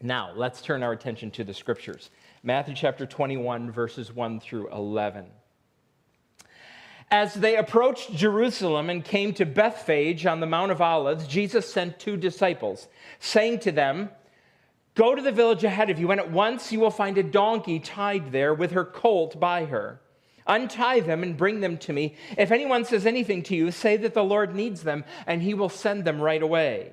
Now, let's turn our attention to the scriptures. Matthew chapter 21, verses 1 through 11. As they approached Jerusalem and came to Bethphage on the Mount of Olives, Jesus sent two disciples, saying to them, Go to the village ahead of you, and at once you will find a donkey tied there with her colt by her. Untie them and bring them to me. If anyone says anything to you, say that the Lord needs them, and he will send them right away.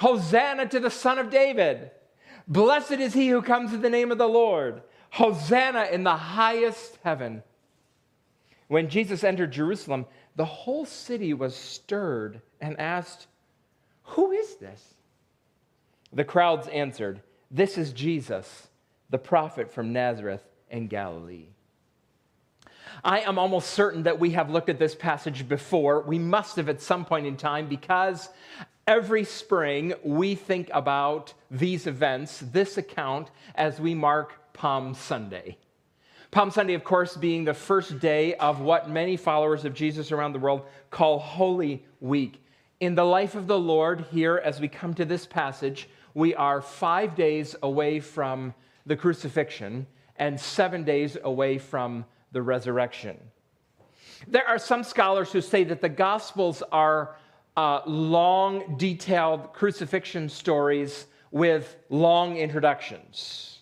Hosanna to the Son of David! Blessed is he who comes in the name of the Lord. Hosanna in the highest heaven. When Jesus entered Jerusalem, the whole city was stirred and asked, Who is this? The crowds answered, This is Jesus, the prophet from Nazareth in Galilee. I am almost certain that we have looked at this passage before. We must have at some point in time because every spring we think about these events, this account, as we mark Palm Sunday. Palm Sunday, of course, being the first day of what many followers of Jesus around the world call Holy Week. In the life of the Lord, here as we come to this passage, we are five days away from the crucifixion and seven days away from the resurrection. There are some scholars who say that the Gospels are uh, long, detailed crucifixion stories with long introductions.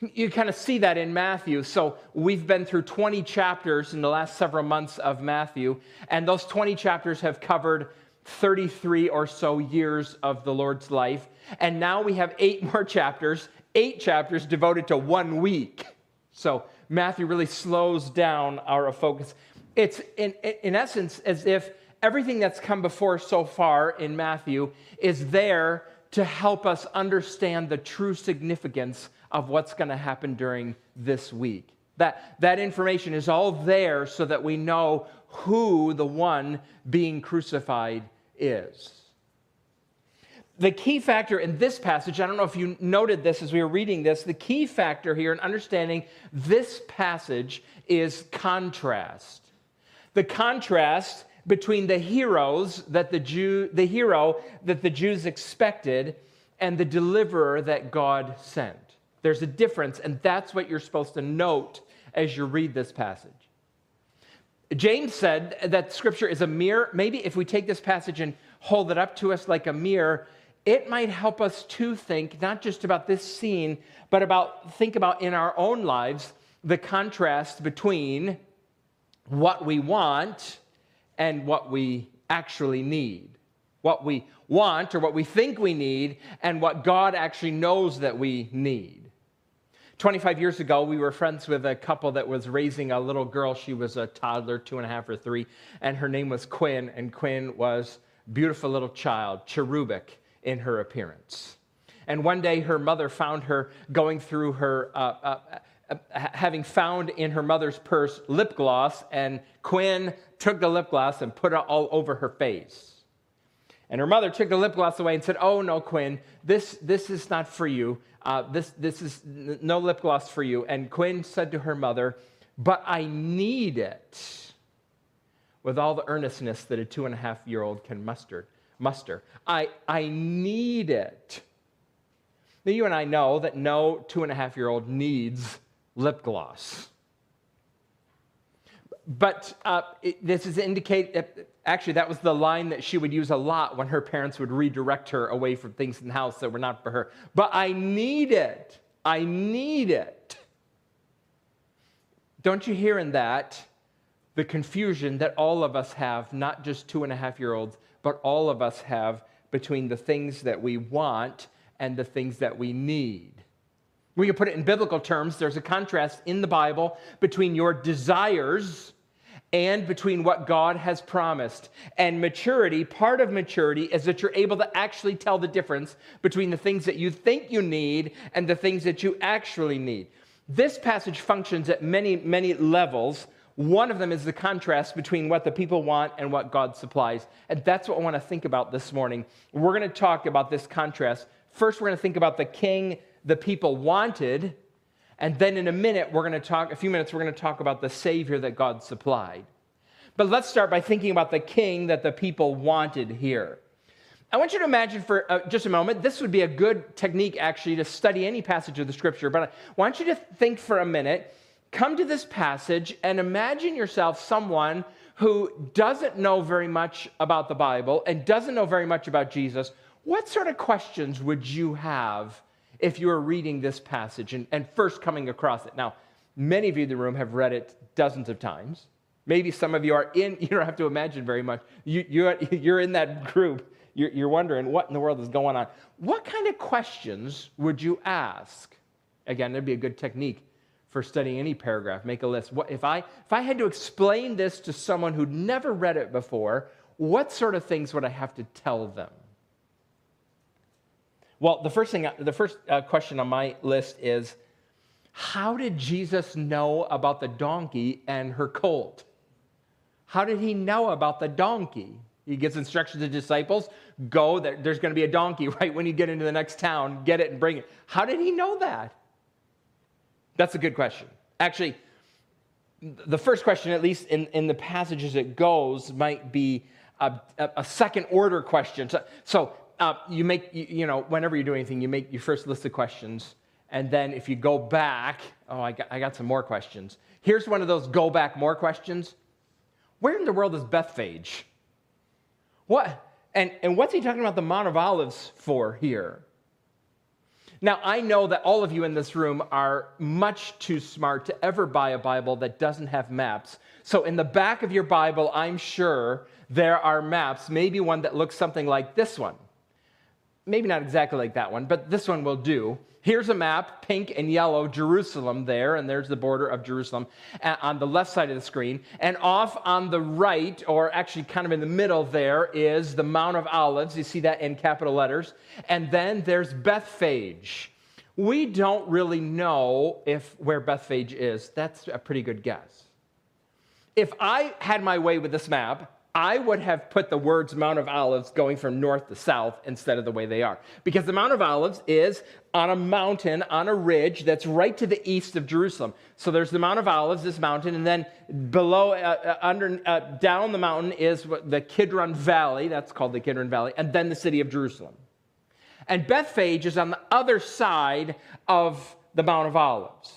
You kind of see that in Matthew. So we've been through 20 chapters in the last several months of Matthew, and those 20 chapters have covered 33 or so years of the Lord's life. And now we have eight more chapters, eight chapters devoted to one week. So Matthew really slows down our focus. It's in, in essence as if everything that's come before so far in Matthew is there to help us understand the true significance of what's going to happen during this week. That, that information is all there so that we know who the one being crucified is. The key factor in this passage, I don't know if you noted this as we were reading this, the key factor here in understanding this passage is contrast. The contrast between the heroes that the Jew, the hero that the Jews expected and the deliverer that God sent. There's a difference, and that's what you're supposed to note as you read this passage. James said that scripture is a mirror. Maybe if we take this passage and hold it up to us like a mirror, it might help us to think not just about this scene, but about think about in our own lives the contrast between what we want and what we actually need. What we want or what we think we need, and what God actually knows that we need. 25 years ago, we were friends with a couple that was raising a little girl. She was a toddler, two and a half or three, and her name was Quinn, and Quinn was beautiful little child, cherubic in her appearance. And one day, her mother found her going through her, uh, uh, having found in her mother's purse lip gloss, and Quinn took the lip gloss and put it all over her face. And her mother took the lip gloss away and said, Oh, no, Quinn, this, this is not for you. Uh, this, this is no lip gloss for you. And Quinn said to her mother, But I need it with all the earnestness that a two and a half year old can muster. muster. I, I need it. Now, you and I know that no two and a half year old needs lip gloss. But uh, it, this is indicate that actually that was the line that she would use a lot when her parents would redirect her away from things in the house that were not for her. But I need it. I need it. Don't you hear in that the confusion that all of us have, not just two and a half year olds, but all of us have between the things that we want and the things that we need? We can put it in biblical terms. There's a contrast in the Bible between your desires and between what God has promised. And maturity, part of maturity, is that you're able to actually tell the difference between the things that you think you need and the things that you actually need. This passage functions at many, many levels. One of them is the contrast between what the people want and what God supplies. And that's what I want to think about this morning. We're going to talk about this contrast. First, we're going to think about the king the people wanted and then in a minute, we're going to talk, a few minutes, we're going to talk about the Savior that God supplied. But let's start by thinking about the king that the people wanted here. I want you to imagine for uh, just a moment, this would be a good technique actually to study any passage of the scripture, but I want you to think for a minute, come to this passage and imagine yourself someone who doesn't know very much about the Bible and doesn't know very much about Jesus. What sort of questions would you have if you are reading this passage and, and first coming across it. Now, many of you in the room have read it dozens of times. Maybe some of you are in, you don't have to imagine very much. You, you're, you're in that group. You're, you're wondering what in the world is going on. What kind of questions would you ask? Again, that'd be a good technique for studying any paragraph. Make a list. What, if, I, if I had to explain this to someone who'd never read it before, what sort of things would I have to tell them? Well, the first thing, the first uh, question on my list is how did Jesus know about the donkey and her colt? How did he know about the donkey? He gives instructions to disciples go, there's going to be a donkey right when you get into the next town, get it and bring it. How did he know that? That's a good question. Actually, the first question, at least in, in the passages it goes, might be a, a second order question. So, so uh, you make, you, you, know, whenever you do anything, you make your first list of questions. And then if you go back, oh, I got, I got some more questions. Here's one of those go back more questions. Where in the world is Bethphage? What? And, and what's he talking about the Mount of Olives for here? Now, I know that all of you in this room are much too smart to ever buy a Bible that doesn't have maps. So, in the back of your Bible, I'm sure there are maps, maybe one that looks something like this one maybe not exactly like that one, but this one will do. Here's a map, pink and yellow, Jerusalem there, and there's the border of Jerusalem uh, on the left side of the screen. And off on the right, or actually kind of in the middle there, is the Mount of Olives. You see that in capital letters. And then there's Bethphage. We don't really know if where Bethphage is. That's a pretty good guess. If I had my way with this map, I would have put the words Mount of Olives going from north to south instead of the way they are. Because the Mount of Olives is on a mountain, on a ridge that's right to the east of Jerusalem. So there's the Mount of Olives, this mountain, and then below, uh, uh under, uh, down the mountain is the Kidron Valley, that's called the Kidron Valley, and then the city of Jerusalem. And Bethphage is on the other side of the Mount of Olives.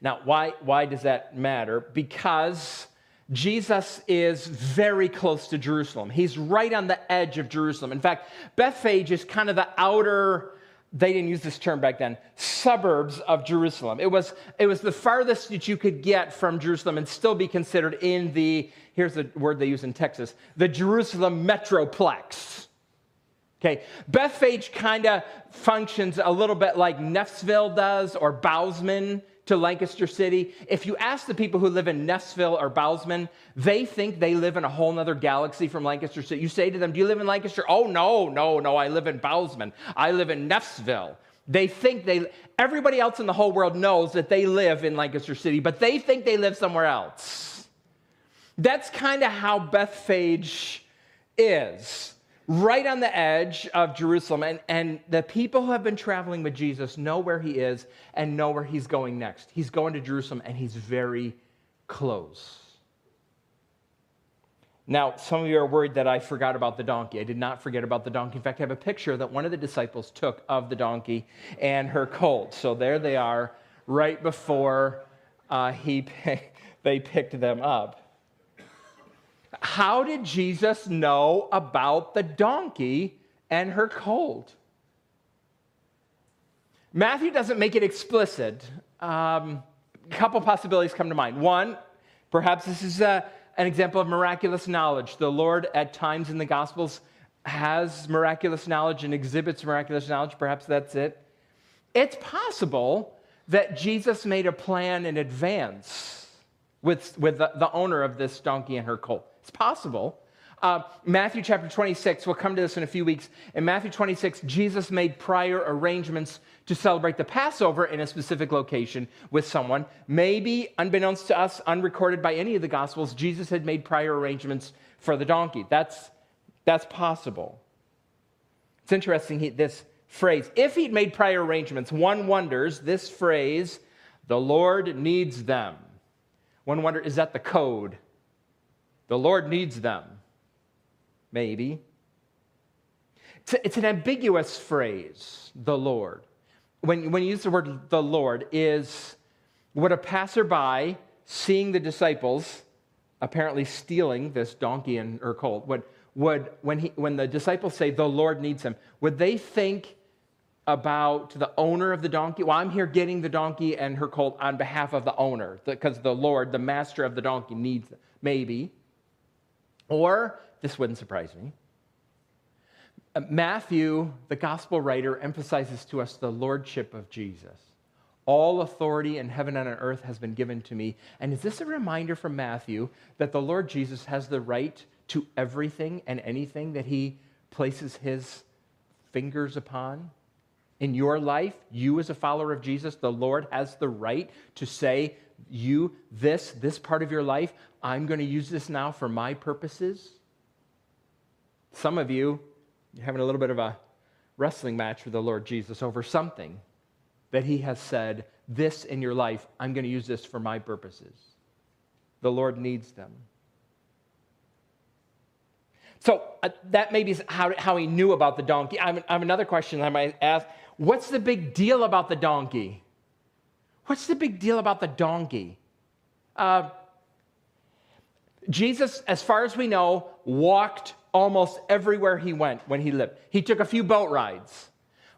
Now, why, why does that matter? Because Jesus is very close to Jerusalem. He's right on the edge of Jerusalem. In fact, Bethphage is kind of the outer, they didn't use this term back then, suburbs of Jerusalem. It was, it was the farthest that you could get from Jerusalem and still be considered in the, here's the word they use in Texas, the Jerusalem metroplex. Okay, Bethphage kind of functions a little bit like Neffsville does or Bozeman to Lancaster City, if you ask the people who live in Neffsville or Bozeman, they think they live in a whole other galaxy from Lancaster City. You say to them, Do you live in Lancaster? Oh, no, no, no, I live in Bozeman. I live in Neffsville. They think they, everybody else in the whole world knows that they live in Lancaster City, but they think they live somewhere else. That's kind of how Bethphage is right on the edge of Jerusalem. And, and the people who have been traveling with Jesus know where he is and know where he's going next. He's going to Jerusalem and he's very close. Now, some of you are worried that I forgot about the donkey. I did not forget about the donkey. In fact, I have a picture that one of the disciples took of the donkey and her colt. So there they are, right before uh, he, they picked them up. How did Jesus know about the donkey and her colt? Matthew doesn't make it explicit. Um, a couple possibilities come to mind. One, perhaps this is a, an example of miraculous knowledge. The Lord, at times in the Gospels, has miraculous knowledge and exhibits miraculous knowledge. Perhaps that's it. It's possible that Jesus made a plan in advance with, with the, the owner of this donkey and her colt. It's possible. Uh, Matthew chapter 26, we'll come to this in a few weeks. In Matthew 26, Jesus made prior arrangements to celebrate the Passover in a specific location with someone. Maybe, unbeknownst to us, unrecorded by any of the Gospels, Jesus had made prior arrangements for the donkey. That's, that's possible. It's interesting, he, this phrase, if he'd made prior arrangements, one wonders this phrase, the Lord needs them. One wonder, is that the code? The Lord needs them. Maybe. It's, an ambiguous phrase, the Lord. When, when you use the word the Lord, is would a passerby seeing the disciples apparently stealing this donkey and her colt, would, would when, he, when the disciples say the Lord needs him, would they think about the owner of the donkey? Well, I'm here getting the donkey and her colt on behalf of the owner because the Lord, the master of the donkey, needs them. Maybe. Or, this wouldn't surprise me, uh, Matthew, the gospel writer, emphasizes to us the lordship of Jesus. All authority in heaven and on earth has been given to me. And is this a reminder from Matthew that the Lord Jesus has the right to everything and anything that he places his fingers upon? In your life, you as a follower of Jesus, the Lord has the right to say, You, this, this part of your life, I'm going to use this now for my purposes. Some of you, you're having a little bit of a wrestling match with the Lord Jesus over something that He has said, This in your life, I'm going to use this for my purposes. The Lord needs them. So uh, that maybe is how, how he knew about the donkey. I have, I have another question I might ask. What's the big deal about the donkey? What's the big deal about the donkey? Uh, Jesus, as far as we know, walked almost everywhere he went when he lived. He took a few boat rides.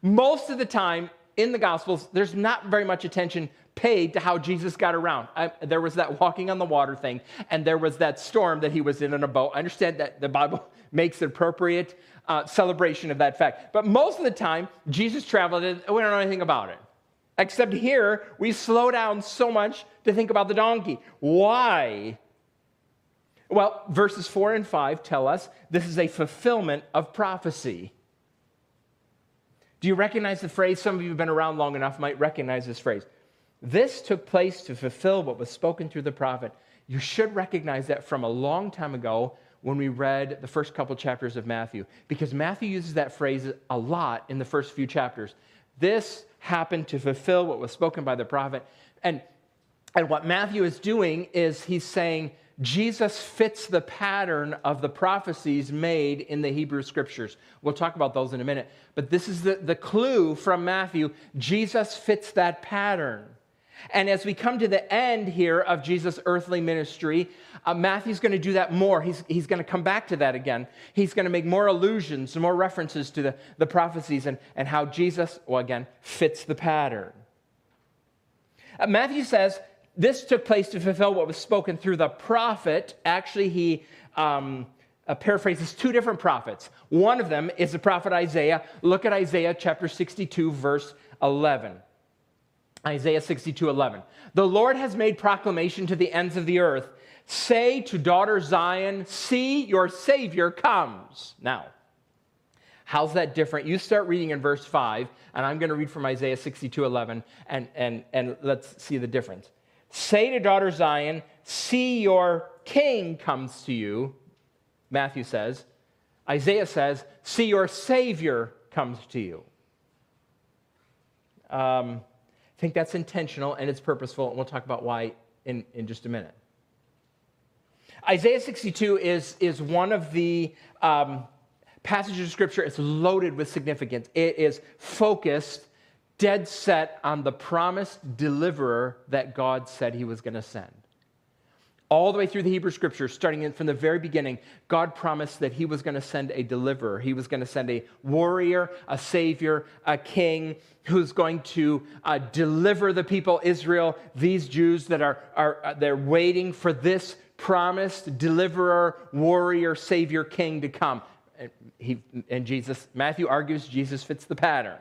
Most of the time in the Gospels, there's not very much attention paid to how Jesus got around. I, there was that walking on the water thing, and there was that storm that he was in in a boat. I understand that the Bible makes an appropriate uh, celebration of that fact. But most of the time, Jesus traveled, and we don't know anything about it. Except here, we slow down so much to think about the donkey. Why well, verses 4 and 5 tell us this is a fulfillment of prophecy. Do you recognize the phrase? Some of you have been around long enough might recognize this phrase. This took place to fulfill what was spoken through the prophet. You should recognize that from a long time ago when we read the first couple chapters of Matthew, because Matthew uses that phrase a lot in the first few chapters. This happened to fulfill what was spoken by the prophet. And, and what Matthew is doing is he's saying, Jesus fits the pattern of the prophecies made in the Hebrew scriptures. We'll talk about those in a minute. But this is the, the clue from Matthew. Jesus fits that pattern. And as we come to the end here of Jesus' earthly ministry, uh, Matthew's going to do that more. He's, he's going to come back to that again. He's going to make more allusions, more references to the, the prophecies and, and how Jesus, well, again, fits the pattern. Uh, Matthew says this took place to fulfill what was spoken through the prophet. Actually, he um, uh, paraphrases two different prophets. One of them is the prophet Isaiah. Look at Isaiah chapter 62, verse 11. Isaiah 62, 11. The Lord has made proclamation to the ends of the earth. Say to daughter Zion, see your Savior comes. Now, how's that different? You start reading in verse 5, and I'm going to read from Isaiah 62, 11, and, and, and let's see the difference. Say to daughter Zion, See your king comes to you, Matthew says. Isaiah says, See your Savior comes to you. Um, I think that's intentional and it's purposeful, and we'll talk about why in, in just a minute. Isaiah 62 is, is one of the um, passages of Scripture. It's loaded with significance. It is focused dead set on the promised deliverer that God said he was going to send. All the way through the Hebrew scriptures, starting in from the very beginning, God promised that he was going to send a deliverer. He was going to send a warrior, a savior, a king who's going to uh, deliver the people, Israel, these Jews that are, are uh, they're waiting for this promised deliverer, warrior, savior, king to come. And, he, and Jesus, Matthew argues Jesus fits the pattern.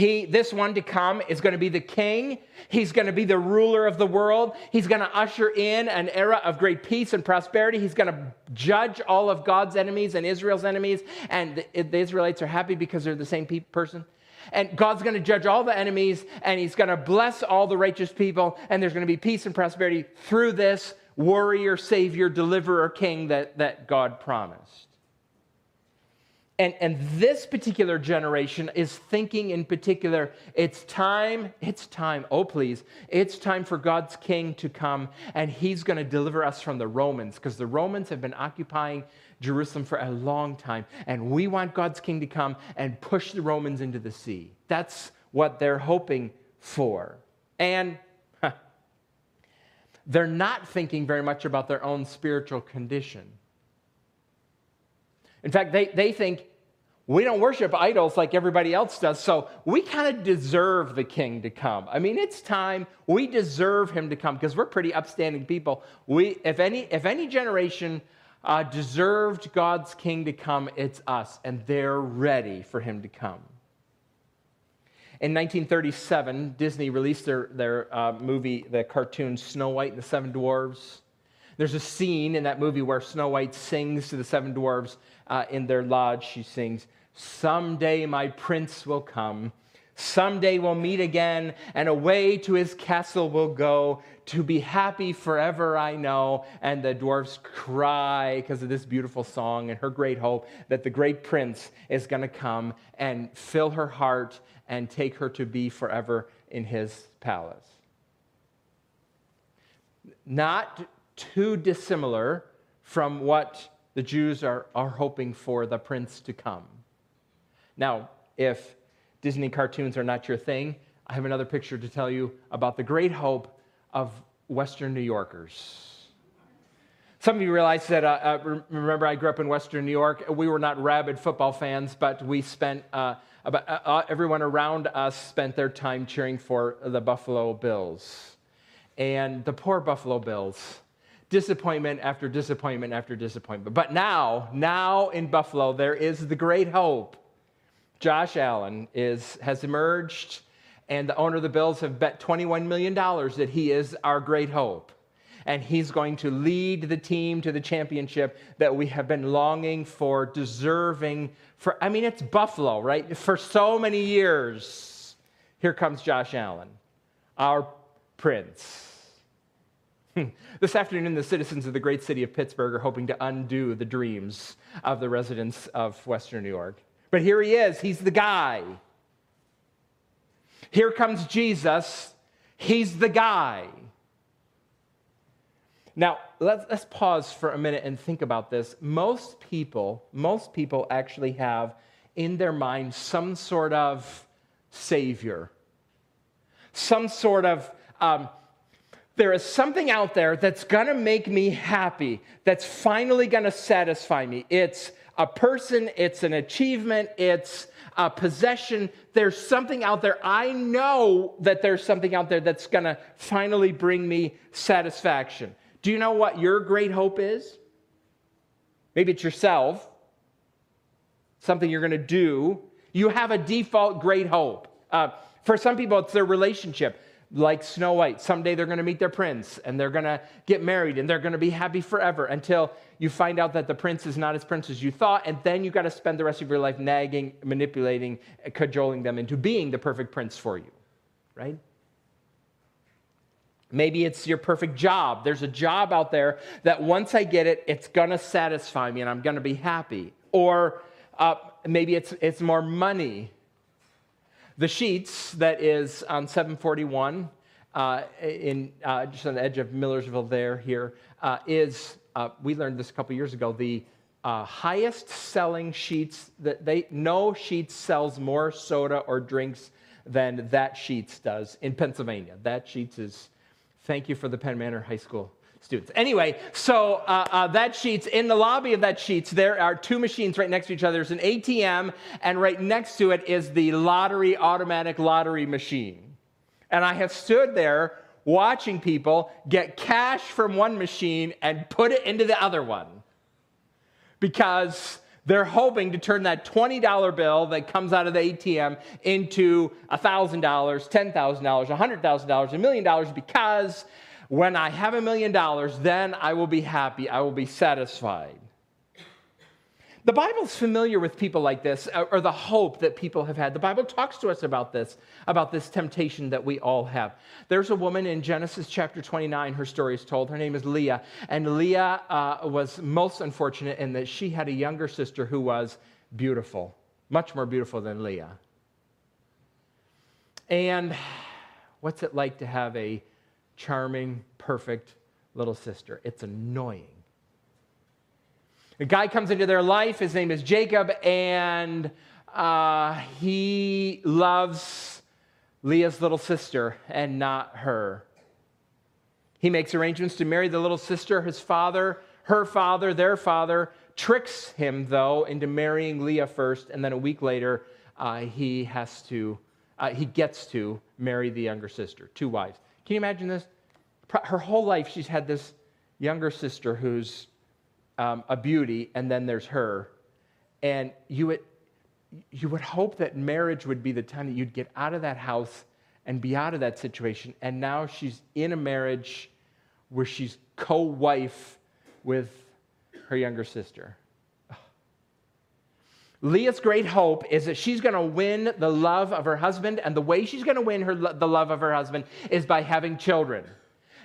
He, this one to come is going to be the king. He's going to be the ruler of the world. He's going to usher in an era of great peace and prosperity. He's going to judge all of God's enemies and Israel's enemies. And the, Israelites are happy because they're the same pe- person. And God's going to judge all the enemies and he's going to bless all the righteous people. And there's going to be peace and prosperity through this warrior, savior, deliverer, king that, that God promised. And, and this particular generation is thinking in particular, it's time, it's time, oh please, it's time for God's king to come and he's going to deliver us from the Romans because the Romans have been occupying Jerusalem for a long time. And we want God's king to come and push the Romans into the sea. That's what they're hoping for. And huh, they're not thinking very much about their own spiritual condition. In fact, they, they think we don't worship idols like everybody else does, so we kind of deserve the king to come. I mean, it's time we deserve him to come because we're pretty upstanding people. We, if any, if any generation uh, deserved God's king to come, it's us, and they're ready for him to come. In 1937, Disney released their, their uh, movie, the cartoon Snow White and the Seven Dwarfs. There's a scene in that movie where Snow White sings to the seven dwarfs uh, in their lodge. She sings, Someday my prince will come. Someday we'll meet again, and away to his castle we'll go to be happy forever, I know. And the dwarfs cry because of this beautiful song and her great hope that the great prince is going to come and fill her heart and take her to be forever in his palace. Not too dissimilar from what the Jews are, are hoping for the prince to come. Now, if Disney cartoons are not your thing, I have another picture to tell you about the great hope of Western New Yorkers. Some of you realize that, uh, uh, remember, I grew up in Western New York. We were not rabid football fans, but we spent, uh, about, uh, uh, everyone around us spent their time cheering for the Buffalo Bills. And the poor Buffalo Bills, disappointment after disappointment after disappointment. But now, now in Buffalo, there is the great hope Josh Allen is, has emerged, and the owner of the Bills have bet $21 million that he is our great hope. And he's going to lead the team to the championship that we have been longing for, deserving for. I mean, it's Buffalo, right? For so many years. Here comes Josh Allen, our prince. This afternoon, the citizens of the great city of Pittsburgh are hoping to undo the dreams of the residents of Western New York. But here he is, he's the guy. Here comes Jesus, he's the guy. Now, let's, let's pause for a minute and think about this. Most people, most people actually have in their mind some sort of savior, some sort of um, there is something out there that's to make me happy, that's finally to satisfy me. It's a person, it's an achievement, it's a possession. There's something out there. I know that there's something out there that's to finally bring me satisfaction. Do you know what your great hope is? Maybe it's yourself, something you're to do. You have a default great hope. Uh, for some people, it's their relationship like Snow White. Someday they're going to meet their prince and they're going to get married and they're going to be happy forever until you find out that the prince is not as prince as you thought. And then you've got to spend the rest of your life nagging, manipulating, cajoling them into being the perfect prince for you, right? Maybe it's your perfect job. There's a job out there that once I get it, it's going to satisfy me and I'm going to be happy. Or uh, maybe it's, it's more money the Sheetz, that is on 741, uh, in, uh, just on the edge of Millersville there here, uh, is uh, we learned this a couple years ago, the uh, highest selling Sheetz that they, no Sheetz sells more soda or drinks than that Sheetz does in Pennsylvania. That Sheetz is, thank you for the Penn Manor High School students. Anyway, so uh, uh, that Sheetz, in the lobby of that Sheetz, there are two machines right next to each other. There's an ATM, and right next to it is the lottery, automatic lottery machine. And I have stood there watching people get cash from one machine and put it into the other one because They're hoping to turn that $20 bill that comes out of the ATM into $1,000, $10,000, $100,000, a million dollars because when I have a million dollars, then I will be happy, I will be satisfied. The Bible's familiar with people like this, uh, or the hope that people have had. The Bible talks to us about this, about this temptation that we all have. There's a woman in Genesis chapter 29, her story is told. Her name is Leah. And Leah uh, was most unfortunate in that she had a younger sister who was beautiful, much more beautiful than Leah. And what's it like to have a charming, perfect little sister? It's annoying. A guy comes into their life. His name is Jacob, and uh, he loves Leah's little sister and not her. He makes arrangements to marry the little sister. His father, her father, their father tricks him, though, into marrying Leah first, and then a week later, uh, he has to, uh, he gets to marry the younger sister. Two wives. Can you imagine this? Her whole life, she's had this younger sister who's um, a beauty, and then there's her. And you would, you would hope that marriage would be the time that you'd get out of that house and be out of that situation. And now she's in a marriage where she's co wife with her younger sister. Leah's great hope is that she's going to win the love of her husband, and the way she's going to win her, the love of her husband is by having children.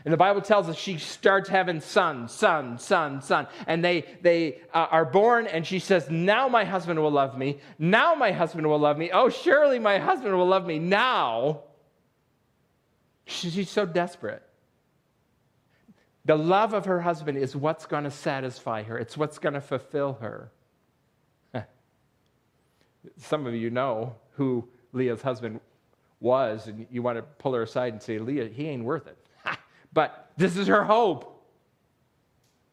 And the Bible tells us she starts having sons, son, son, son. And they, they uh, are born, and she says, Now my husband will love me. Now my husband will love me. Oh, surely my husband will love me now. She's so desperate. The love of her husband is what's going to satisfy her, it's what's going to fulfill her. Some of you know who Leah's husband was, and you want to pull her aside and say, Leah, he ain't worth it. But this is her hope.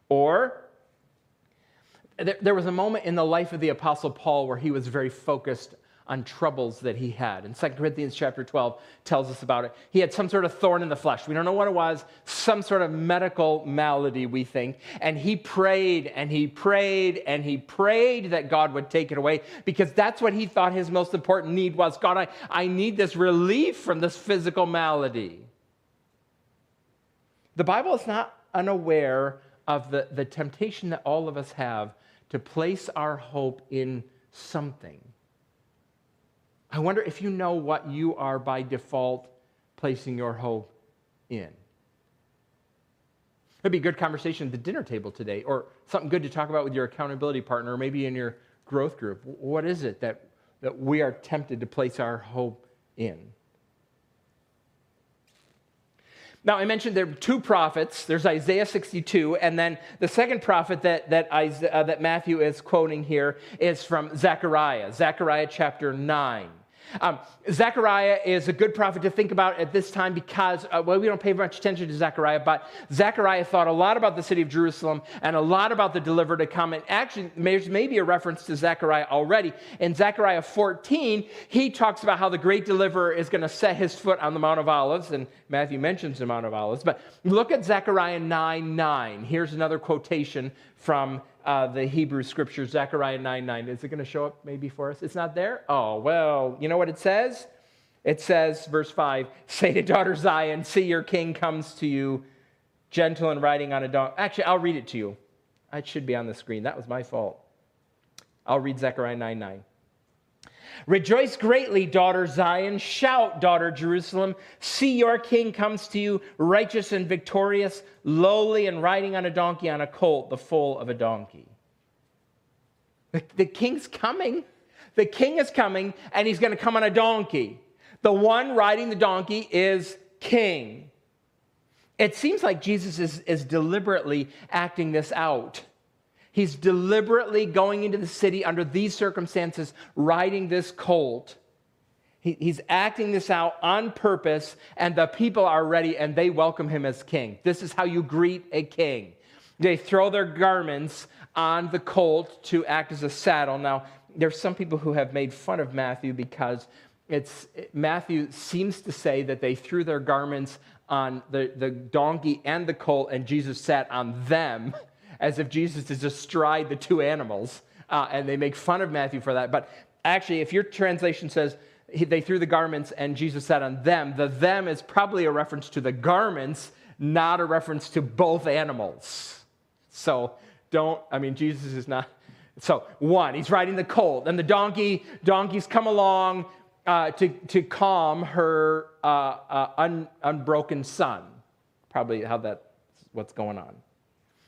Or, there was a moment in the life of the Apostle Paul where he was very focused on troubles that he had. And 2 Corinthians chapter 12 tells us about it. He had some sort of thorn in the flesh. We don't know what it was, some sort of medical malady, we think. And he prayed and he prayed and he prayed that God would take it away because that's what he thought his most important need was God, I, I need this relief from this physical malady. The Bible is not unaware of the, the temptation that all of us have to place our hope in something. I wonder if you know what you are by default placing your hope in. It'd be a good conversation at the dinner table today, or something good to talk about with your accountability partner, or maybe in your growth group. What is it that, that we are tempted to place our hope in? Now, I mentioned there are two prophets. There's Isaiah 62, and then the second prophet that, that, Isaiah, uh, that Matthew is quoting here is from Zechariah, Zechariah chapter 9. Um, Zechariah is a good prophet to think about at this time because, uh, well, we don't pay much attention to Zechariah, but Zechariah thought a lot about the city of Jerusalem and a lot about the deliverer to come. And actually, there's maybe a reference to Zechariah already. In Zechariah 14, he talks about how the great deliverer is going to set his foot on the Mount of Olives, and Matthew mentions the Mount of Olives. But look at Zechariah 9 9. Here's another quotation from uh, the Hebrew scripture, Zechariah 9 9. Is it going to show up maybe for us? It's not there? Oh, well, you know what it says? It says, verse 5 Say to daughter Zion, see your king comes to you, gentle and riding on a donkey. Actually, I'll read it to you. It should be on the screen. That was my fault. I'll read Zechariah 9 9. Rejoice greatly, daughter Zion. Shout, daughter Jerusalem. See, your king comes to you, righteous and victorious, lowly and riding on a donkey, on a colt, the foal of a donkey. The, the king's coming. The king is coming, and he's going to come on a donkey. The one riding the donkey is king. It seems like Jesus is, is deliberately acting this out. He's deliberately going into the city under these circumstances, riding this colt. He, he's acting this out on purpose, and the people are ready and they welcome him as king. This is how you greet a king. They throw their garments on the colt to act as a saddle. Now, there's some people who have made fun of Matthew because it's Matthew seems to say that they threw their garments on the, the donkey and the colt, and Jesus sat on them as if Jesus is astride the two animals uh, and they make fun of Matthew for that. But actually, if your translation says he, they threw the garments and Jesus sat on them, the them is probably a reference to the garments, not a reference to both animals. So don't, I mean, Jesus is not. So, one, he's riding the colt, and the donkey, donkeys come along uh, to, to calm her uh, uh, un, unbroken son. Probably how that's what's going on.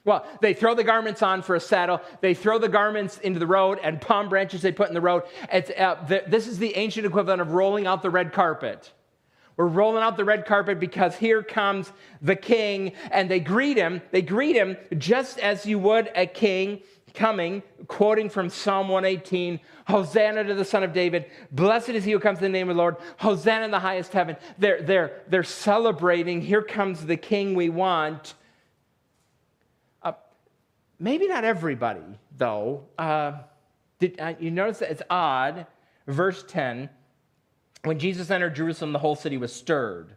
Well, they throw the garments on for a saddle. They throw the garments into the road and palm branches they put in the road. Uh, this is the ancient equivalent of rolling out the red carpet. We're rolling out the red carpet because here comes the king, and they greet him. They greet him just as you would a king coming, quoting from Psalm 118 Hosanna to the Son of David. Blessed is he who comes in the name of the Lord. Hosanna in the highest heaven. They're, they're, they're celebrating. Here comes the king we want. Maybe not everybody, though. Uh, did, uh, you notice that it's odd. Verse 10 when Jesus entered Jerusalem, the whole city was stirred.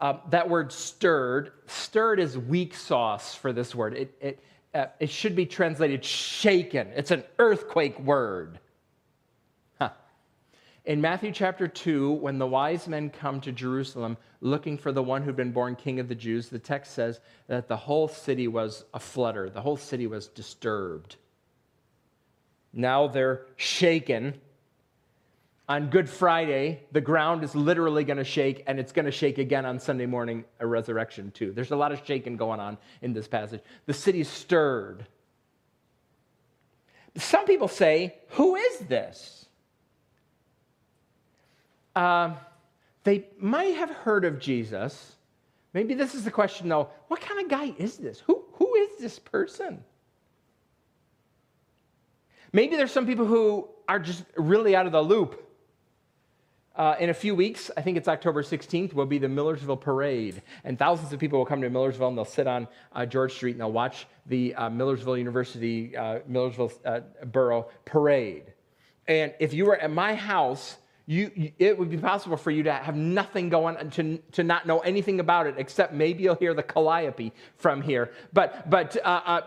Uh, that word stirred, stirred is weak sauce for this word. It, it, uh, it should be translated shaken. It's an earthquake word. In Matthew chapter 2, when the wise men come to Jerusalem looking for the one who'd been born king of the Jews, the text says that the whole city was a flutter, the whole city was disturbed. Now they're shaken on Good Friday, the ground is literally going to shake, and it's going to shake again on Sunday morning, a resurrection, too. There's a lot of shaking going on in this passage. The city's stirred. Some people say, Who is this? Uh, they might have heard of Jesus. Maybe this is the question, though what kind of guy is this? Who, who is this person? Maybe there's some people who are just really out of the loop uh, in a few weeks, I think it's October 16th, will be the Millersville Parade. And thousands of people will come to Millersville and they'll sit on uh, George Street and they'll watch the uh, Millersville University, uh, Millersville uh, Borough Parade. And if you were at my house, you, it would be possible for you to have nothing going to, to not know anything about it except maybe you'll hear the calliope from here but but uh, uh,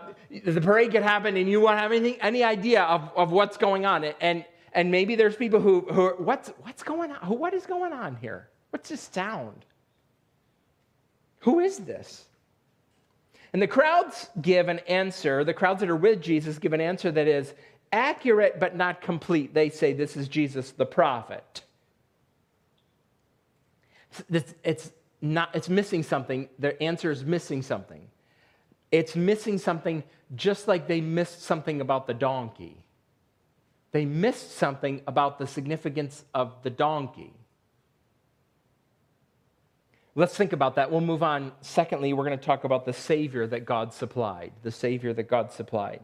the parade could happen and you won't have anything any idea of, of what's going on and and maybe there's people who, who what's, what's going on? What is going on here? What's this sound? Who is this? And the crowds give an answer. The crowds that are with Jesus give an answer that is accurate but not complete. They say, This is Jesus the prophet. It's, it's, not, it's missing something. The answer is missing something. It's missing something just like they missed something about the donkey they missed something about the significance of the donkey. Let's think about that. We'll move on. Secondly, we're going to talk about the Savior that God supplied. The Savior that God supplied.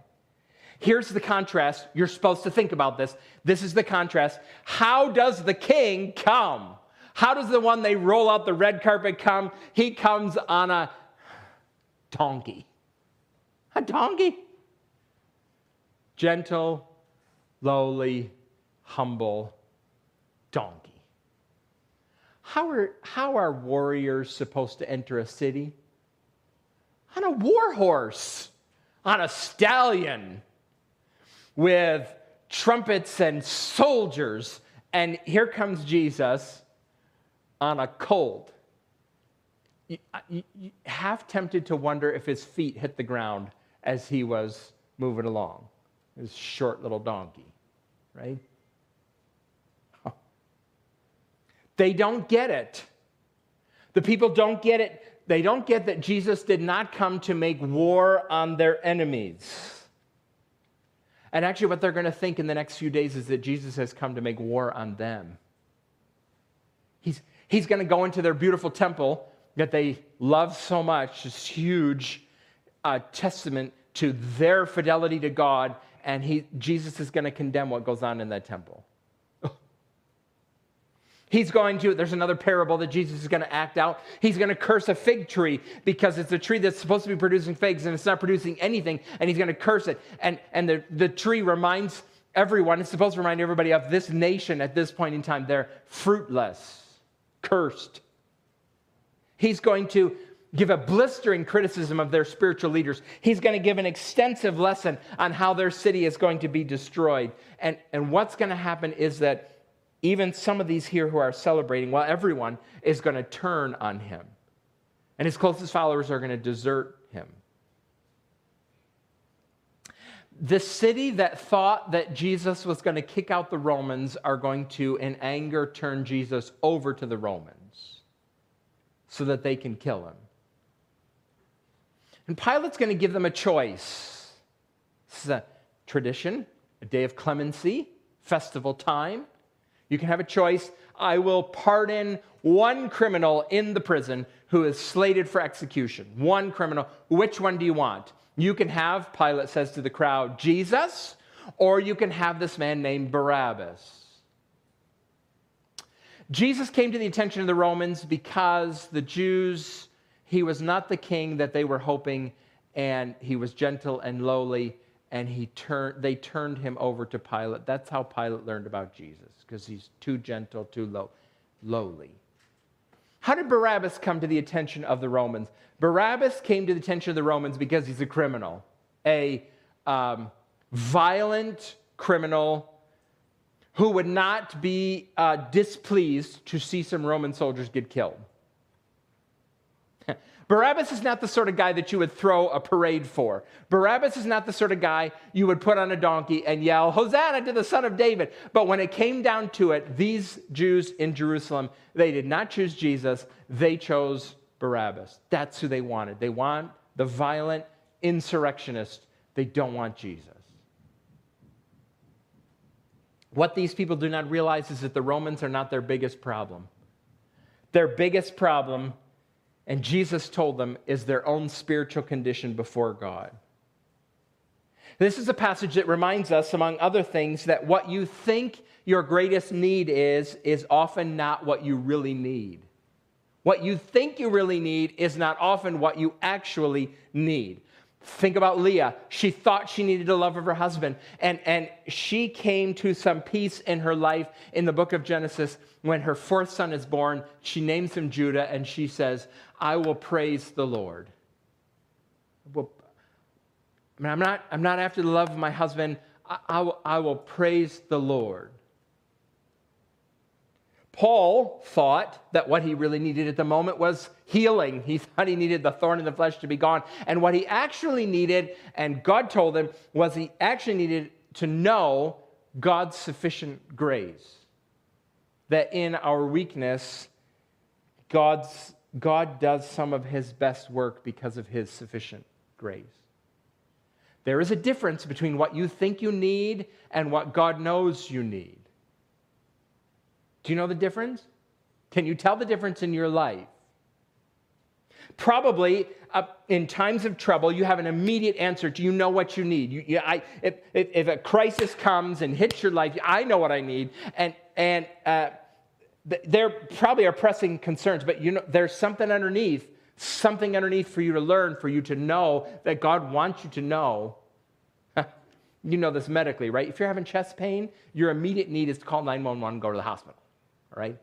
Here's the contrast. You're supposed to think about this. This is the contrast. How does the king come? How does the one they roll out the red carpet come? He comes on a donkey. A donkey. Gentle, lowly, humble donkey. How are, how are warriors supposed to enter a city? On a war horse, on a stallion, with trumpets and soldiers. And here comes Jesus on a you half tempted to wonder if his feet hit the ground as he was moving along his short little donkey, right? They don't get it. The people don't get it. They don't get that Jesus did not come to make war on their enemies. And actually, what they're going to think in the next few days is that Jesus has come to make war on them. He's, he's going to go into their beautiful temple that they love so much, this huge uh, testament to their fidelity to God and he, Jesus is going to condemn what goes on in that temple. He's going to, there's another parable that Jesus is going to act out. He's going to curse a fig tree because it's a tree that's supposed to be producing figs and it's not producing anything, and he's going to curse it. And, and the, the tree reminds everyone, it's supposed to remind everybody of this nation at this point in time. They're fruitless, cursed. He's going to give a blistering criticism of their spiritual leaders. He's going to give an extensive lesson on how their city is going to be destroyed. And, and what's going to happen is that even some of these here who are celebrating, well, everyone is going to turn on him. And his closest followers are going to desert him. The city that thought that Jesus was going to kick out the Romans are going to, in anger, turn Jesus over to the Romans so that they can kill him. And Pilate's going to give them a choice. This is a tradition, a day of clemency, festival time. You can have a choice. I will pardon one criminal in the prison who is slated for execution. One criminal. Which one do you want? You can have, Pilate says to the crowd, Jesus, or you can have this man named Barabbas. Jesus came to the attention of the Romans because the Jews he was not the king that they were hoping, and he was gentle and lowly, and he turned, they turned him over to Pilate. That's how Pilate learned about Jesus, because he's too gentle, too low, lowly. How did Barabbas come to the attention of the Romans? Barabbas came to the attention of the Romans because he's a criminal, a um, violent criminal who would not be uh, displeased to see some Roman soldiers get killed. Barabbas is not the sort of guy that you would throw a parade for. Barabbas is not the sort of guy you would put on a donkey and yell, Hosanna to the Son of David. But when it came down to it, these Jews in Jerusalem, they did not choose Jesus, they chose Barabbas. That's who they wanted. They want the violent insurrectionist, they don't want Jesus. What these people do not realize is that the Romans are not their biggest problem. Their biggest problem and Jesus told them is their own spiritual condition before God. This is a passage that reminds us, among other things, that what you think your greatest need is, is often not what you really need. What you think you really need is not often what you actually need. Think about Leah. She thought she needed the love of her husband, and, and she came to some peace in her life in the book of Genesis when her fourth son is born. She names him Judah, and she says, I will praise the Lord. Well, I mean, I'm not, I'm not after the love of my husband. I, I, will, I will praise the Lord. Paul thought that what he really needed at the moment was healing. He thought he needed the thorn in the flesh to be gone. And what he actually needed, and God told him, was he actually needed to know God's sufficient grace. That in our weakness, God's, God does some of his best work because of his sufficient grace. There is a difference between what you think you need and what God knows you need. Do you know the difference? Can you tell the difference in your life? Probably uh, in times of trouble, you have an immediate answer. Do you know what you need? You, you, I, if, if, if, a crisis comes and hits your life, I know what I need. And, and uh, there probably are pressing concerns, but you know, there's something underneath, something underneath for you to learn, for you to know that God wants you to know. you know this medically, right? If you're having chest pain, your immediate need is to call 911 and go to the hospital right?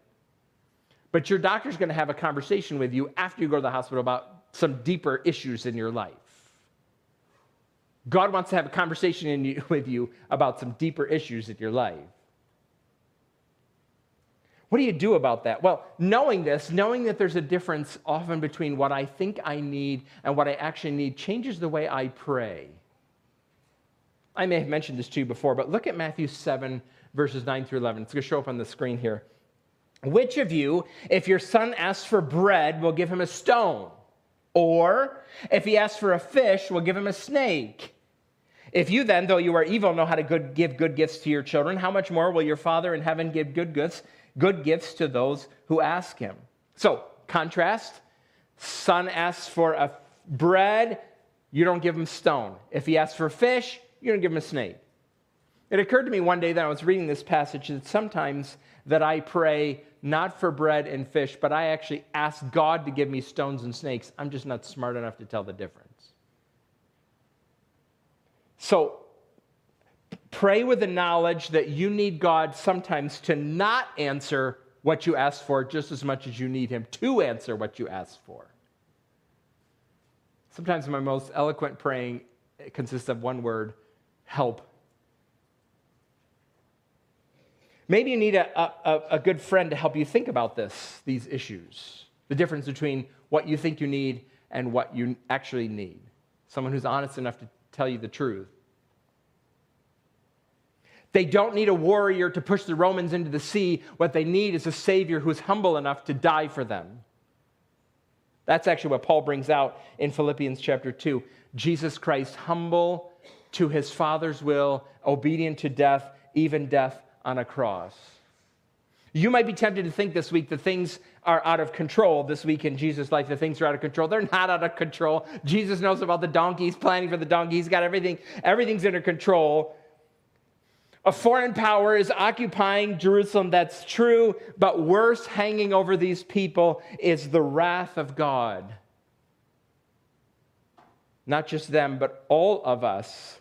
But your doctor's going to have a conversation with you after you go to the hospital about some deeper issues in your life. God wants to have a conversation you, with you about some deeper issues in your life. What do you do about that? Well, knowing this, knowing that there's a difference often between what I think I need and what I actually need, changes the way I pray. I may have mentioned this to you before, but look at Matthew 7, verses 9 through 11. It's going to show up on the screen here. Which of you, if your son asks for bread, will give him a stone? Or if he asks for a fish, will give him a snake? If you then, though you are evil, know how to good, give good gifts to your children, how much more will your Father in heaven give good gifts, good gifts to those who ask him? So, contrast son asks for a bread, you don't give him stone. If he asks for fish, you don't give him a snake. It occurred to me one day that I was reading this passage that sometimes that I pray not for bread and fish, but I actually ask God to give me stones and snakes. I'm just not smart enough to tell the difference. So pray with the knowledge that you need God sometimes to not answer what you ask for just as much as you need Him to answer what you ask for. Sometimes my most eloquent praying consists of one word help. Maybe you need a, a, a, good friend to help you think about this, these issues, the difference between what you think you need and what you actually need. Someone who's honest enough to tell you the truth. They don't need a warrior to push the Romans into the sea. What they need is a Savior who's humble enough to die for them. That's actually what Paul brings out in Philippians chapter 2. Jesus Christ, humble to his Father's will, obedient to death, even death on a cross. You might be tempted to think this week that things are out of control this week in Jesus' life, that things are out of control. They're not out of control. Jesus knows about the donkey. He's planning for the donkey. He's got everything, everything's under control. A foreign power is occupying Jerusalem. That's true. But worse, hanging over these people is the wrath of God. Not just them, but all of us.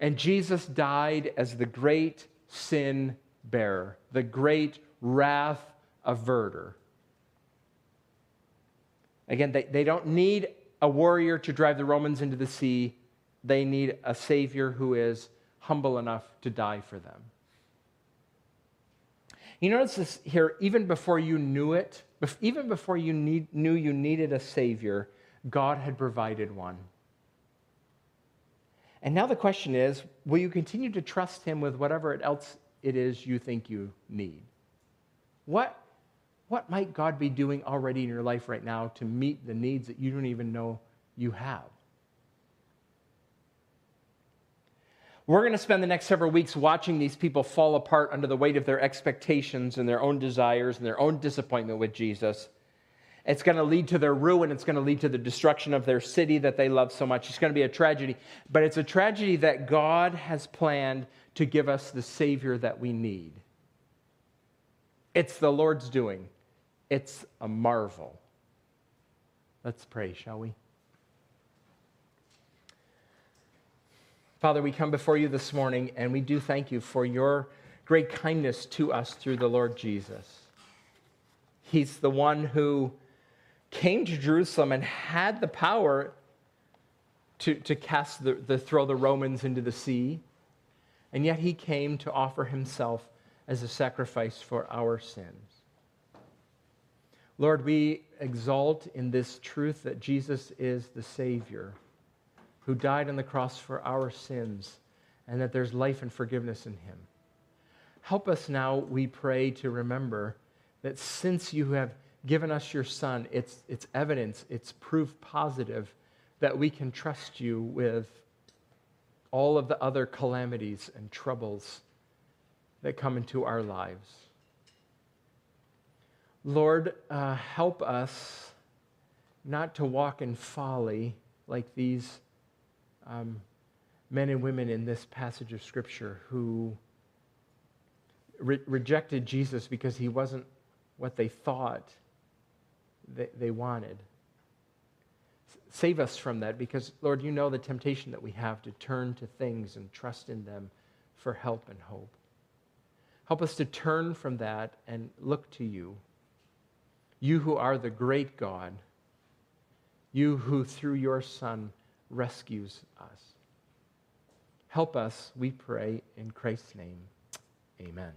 And Jesus died as the great sin bearer, the great wrath averter. Again, they, they don't need a warrior to drive the Romans into the sea, they need a Savior who is humble enough to die for them. You notice this here, even before you knew it, even before you need, knew you needed a Savior, God had provided one. And now the question is will you continue to trust Him with whatever else it is you think you need? What, what might God be doing already in your life right now to meet the needs that you don't even know you have? We're going to spend the next several weeks watching these people fall apart under the weight of their expectations and their own desires and their own disappointment with Jesus. It's going to lead to their ruin. It's going to lead to the destruction of their city that they love so much. It's going to be a tragedy. But it's a tragedy that God has planned to give us the Savior that we need. It's the Lord's doing, it's a marvel. Let's pray, shall we? Father, we come before you this morning and we do thank you for your great kindness to us through the Lord Jesus. He's the one who came to Jerusalem and had the power to, to cast the, the throw the Romans into the sea. And yet he came to offer himself as a sacrifice for our sins. Lord, we exalt in this truth that Jesus is the Savior who died on the cross for our sins, and that there's life and forgiveness in him. Help us now, we pray, to remember that since you have given us your Son, it's, it's evidence, it's proof positive that we can trust you with all of the other calamities and troubles that come into our lives. Lord, uh, help us not to walk in folly like these um, men and women in this passage of Scripture who re- rejected Jesus because he wasn't what they thought they, they wanted. Save us from that because, Lord, you know the temptation that we have to turn to things and trust in them for help and hope. Help us to turn from that and look to you. You who are the great God, you who through your Son rescues us. Help us, we pray, in Christ's name. Amen.